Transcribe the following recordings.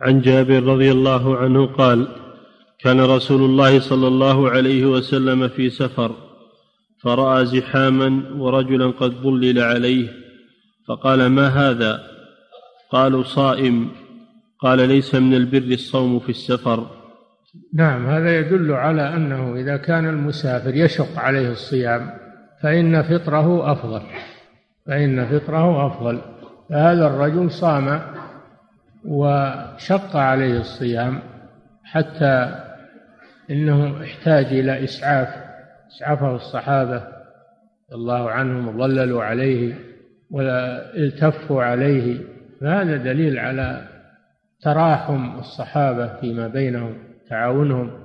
عن جابر رضي الله عنه قال كان رسول الله صلى الله عليه وسلم في سفر فرأى زحاما ورجلا قد ظلل عليه فقال ما هذا؟ قالوا صائم. قال ليس من البر الصوم في السفر. نعم هذا يدل على أنه إذا كان المسافر يشق عليه الصيام فإن فطره أفضل فإن فطره أفضل فهذا الرجل صام وشق عليه الصيام حتى إنه احتاج إلى إسعاف اسعفه الصحابة الله عنهم وظللوا عليه ولا التفوا عليه. فهذا دليل على تراحم الصحابة فيما بينهم تعاونهم.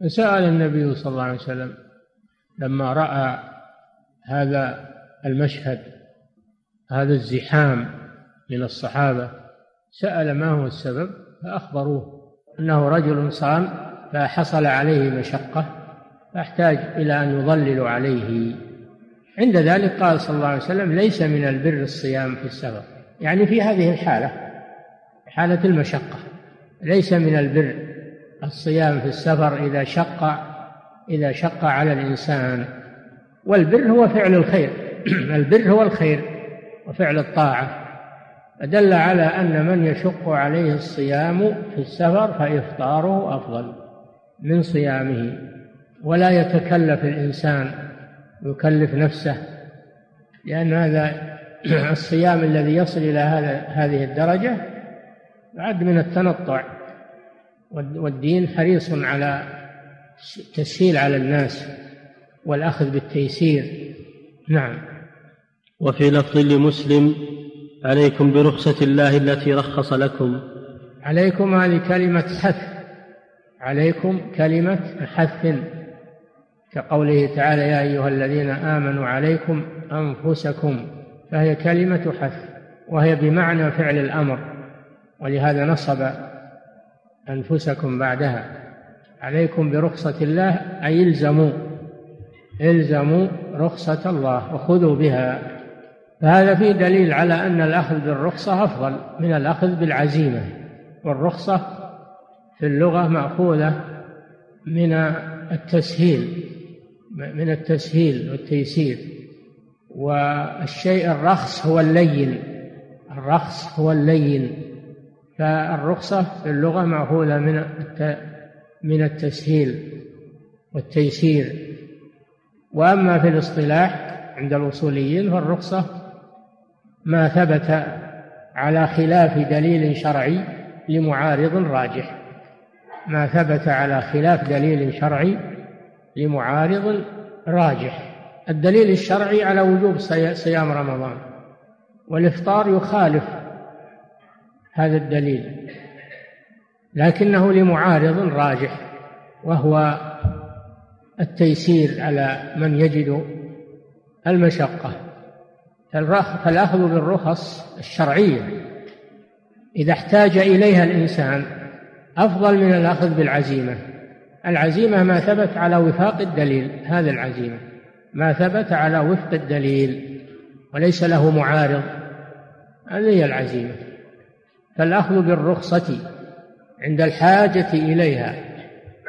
فسأل النبي صلى الله عليه وسلم لما رأى هذا المشهد هذا الزحام من الصحابة سأل ما هو السبب فأخبروه أنه رجل صام فحصل عليه مشقة فأحتاج إلى أن يظللوا عليه. عند ذلك قال صلى الله عليه وسلم ليس من البر الصيام في السفر يعني في هذه الحالة حالة المشقة ليس من البر الصيام في السفر إذا شق إذا شق على الإنسان. والبر هو فعل الخير البر هو الخير وفعل الطاعة. فدل على أن من يشق عليه الصيام في السفر فإفطاره أفضل من صيامه. ولا يتكلف الإنسان يكلف نفسه لأن هذا الصيام الذي يصل إلى هذا هذه الدرجة يعد من التنطع. والدين حريص على التسهيل على الناس والأخذ بالتيسير. نعم. وفي لفظ لمسلم عليكم برخصة الله التي رخص لكم. عليكم هذه كلمة حث. عليكم كلمة حث. كقوله تعالى يا أيها الذين آمنوا عليكم أنفسكم. فهي كلمة حث وهي بمعنى فعل الأمر. ولهذا نصب أنفسكم بعدها. عليكم برخصة الله أي الزموا. الزموا رخصة الله وخذوا بها. فهذا فيه دليل على أن الأخذ بالرخصة أفضل من الأخذ بالعزيمة والرخصة في اللغة مأخوذة من التسهيل من التسهيل والتيسير. والشيء الرخص هو اللين الرخص هو اللين. فالرخصة في اللغة مأخوذة من من التسهيل والتيسير. وأما في الاصطلاح عند الأصوليين فالرخصة ما ثبت على خلاف دليل شرعي لمعارض راجح. ما ثبت على خلاف دليل شرعي لمعارض راجح. الدليل الشرعي على وجوب صيام رمضان. والإفطار يخالف هذا الدليل. لكنه لمعارض راجح وهو التيسير على من يجد المشقة. فالأخذ بالرخص الشرعية. إذا احتاج إليها الإنسان أفضل من الأخذ بالعزيمة. العزيمة ما ثبت على وفاق الدليل هذا العزيمة. ما ثبت على وفق الدليل وليس له معارض هذه هي العزيمة. فالأخذ بالرخصة عند الحاجة إليها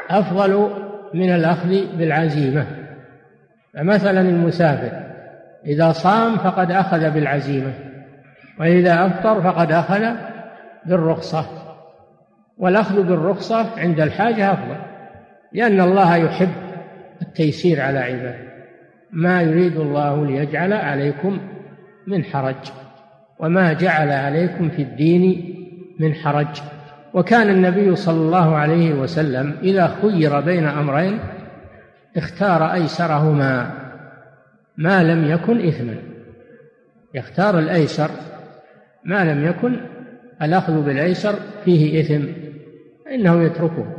أفضل من الأخذ بالعزيمة. فمثلا المسافر إذا صام فقد أخذ بالعزيمة وإذا أفطر فقد أخذ بالرخصة والأخذ بالرخصة عند الحاجة أفضل لأن الله يحب التيسير على عباده. ما يريد الله ليجعل عليكم من حرج وما جعل عليكم في الدين من حرج. وكان النبي صلى الله عليه وسلم إذا خير بين أمرين اختار أيسرهما. ما لم يكن إثما. يختار الأيسر. ما لم يكن الأخذ بالأيسر فيه إثم. فإنه يتركه.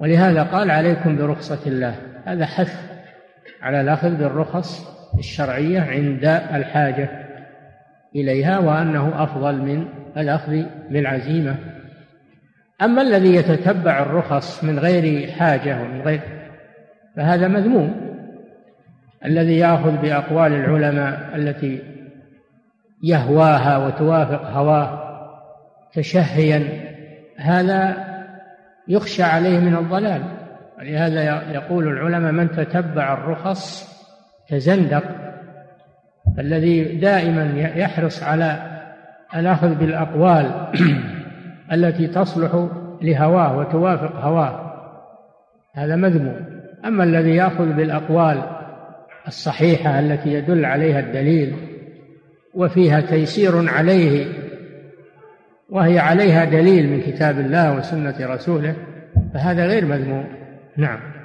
ولهذا قال عليكم برخصة الله. هذا حث على الأخذ بالرخص الشرعية عند الحاجة إليها وأنه أفضل من الأخذ بالعزيمة. أما الذي يتتبع الرخص من غير حاجة ومن غير فهذا مذموم. الذي يأخذ بأقوال العلماء التي يهواها وتوافق هواه تشهيا هذا يخشى عليه من الضلال. ولهذا يقول العلماء من تتبع الرخص تزندق. الذي دائما يحرص على الأخذ بالأقوال التي تصلح لهواه وتوافق هواه هذا مذموم. أما الذي يأخذ بالأقوال الصحيحة التي يدل عليها الدليل وفيها تيسير عليه وهي عليها دليل من كتاب الله وسنة رسوله فهذا غير مذموم. نعم.